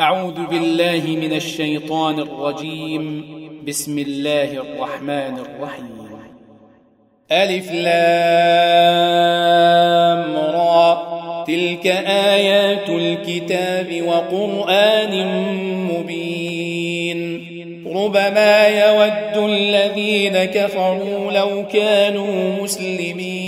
أعوذ بالله من الشيطان الرجيم. بسم الله الرحمن الرحيم. ألف لام را. تلك آيات الكتاب وقرآن مبين. ربما يود الذين كفروا لو كانوا مسلمين.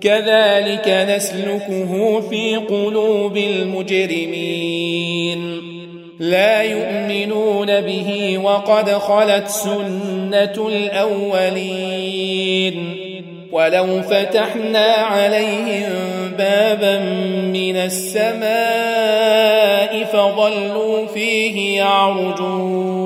كذلك نسلكه في قلوب المجرمين. لا يؤمنون به وقد خلت سنة الأولين. ولو فتحنا عليهم بابا من السماء فظلوا فيه يعرجون.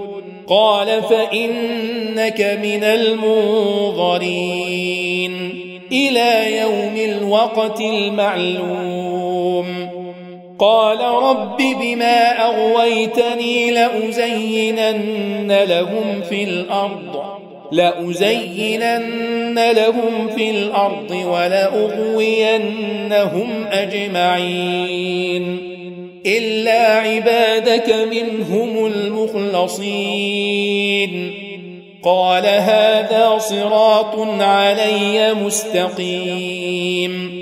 قال فإنك من المنظرين إلى يوم الوقت المعلوم. قال رب بما أغويتني لأزينن لهم في الأرض. لأزينن لهم في الأرض ولأغوينهم أجمعين. إلا عبادك منهم المخلصين. قال هذا صراط علي مستقيم.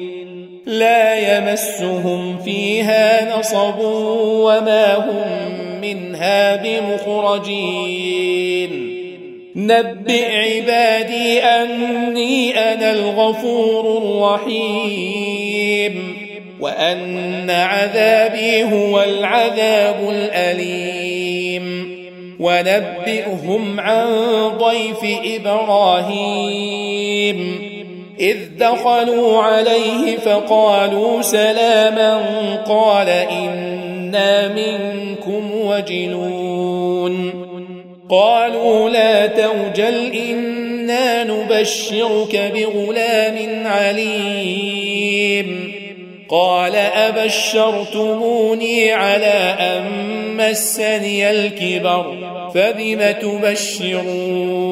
لا يمسهم فيها نصب وما هم منها بمخرجين. نبئ عبادي أني أنا الغفور الرحيم. وأن عذابي هو العذاب الأليم. ونبئهم عن ضيف إبراهيم. إذ دخلوا عليه فقالوا سلاما قال إنا منكم وجلون قالوا لا توجل إنا نبشرك بغلام عليم. قال أبشرتموني على أن مسني الكبر فبم تبشرون؟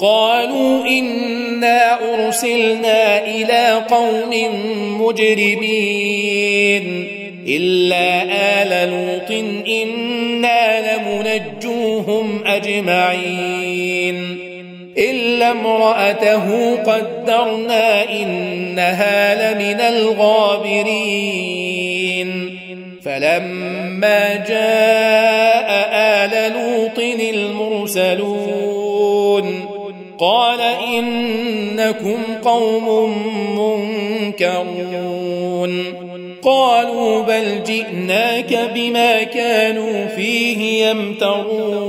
قالوا إنا أرسلنا إلى قوم مجرمين إلا آل لوط إنا لمنجوهم أجمعين إلا امرأته قدرنا إنها لمن الغابرين فلما جاء إنكم قوم منكرون. قالوا بل جئناك بما كانوا فيه يمترون.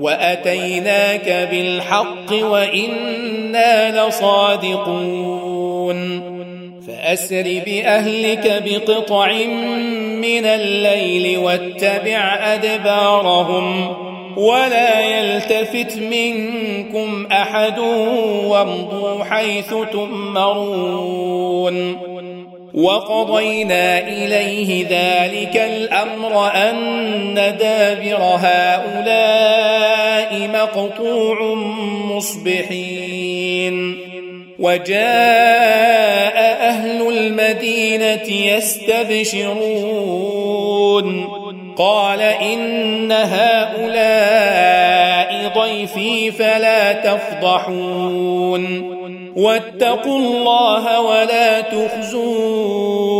وأتيناك بالحق وإنا لصادقون. فأسر بأهلك بقطع من الليل واتبع أدبارهم. ولا يلتفت منكم أحد وامضوا حيث تؤمرون. وقضينا إليه ذلك الأمر أن دابر هؤلاء مقطوع مصبحين. وجاء أهل المدينة يستبشرون. قال إن هؤلاء ضيفي فلا تفضحون. واتقوا الله ولا تخزون.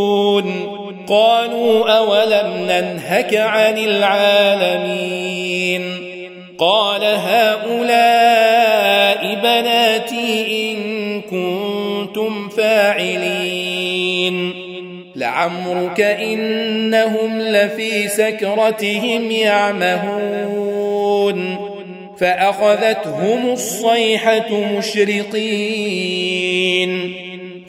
قالوا أولم ننهك عن العالمين. قال هؤلاء بناتي لعمرك إنهم لفي سكرتهم يعمهون فأخذتهم الصيحة مشرقين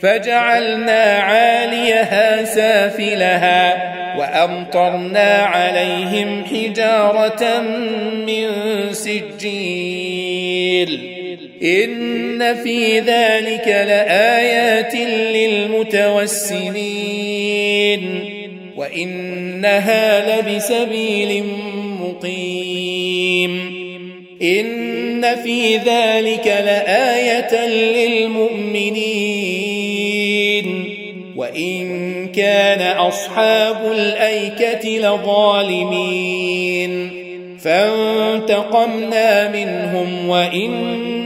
فجعلنا عاليها سافلها وأمطرنا عليهم حجارة من سجيل إن في ذلك لآيات للمتوسمين وإنها لبسبيل مقيم إن في ذلك لآية للمؤمنين وإن كان أصحاب الأيكة لظالمين فانتقمنا منهم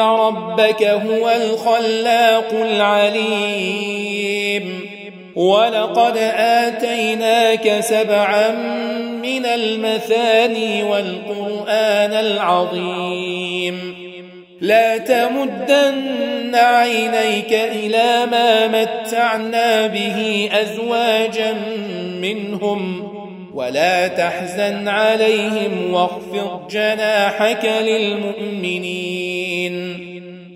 ربك هو الخلاق العليم ولقد آتيناك سبعا من المثاني والقرآن العظيم لا تمدن عينيك إلى ما متعنا به أزواجا منهم ولا تحزن عليهم واخفض جناحك للمؤمنين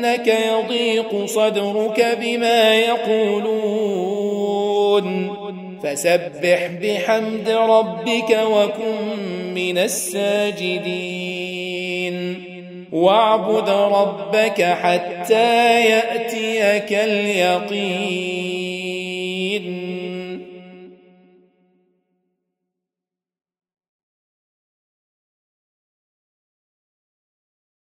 أنك يضيق صدرك بما يقولون. فسبح بحمد ربك وكن من الساجدين. واعبد ربك حتى يأتيك اليقين.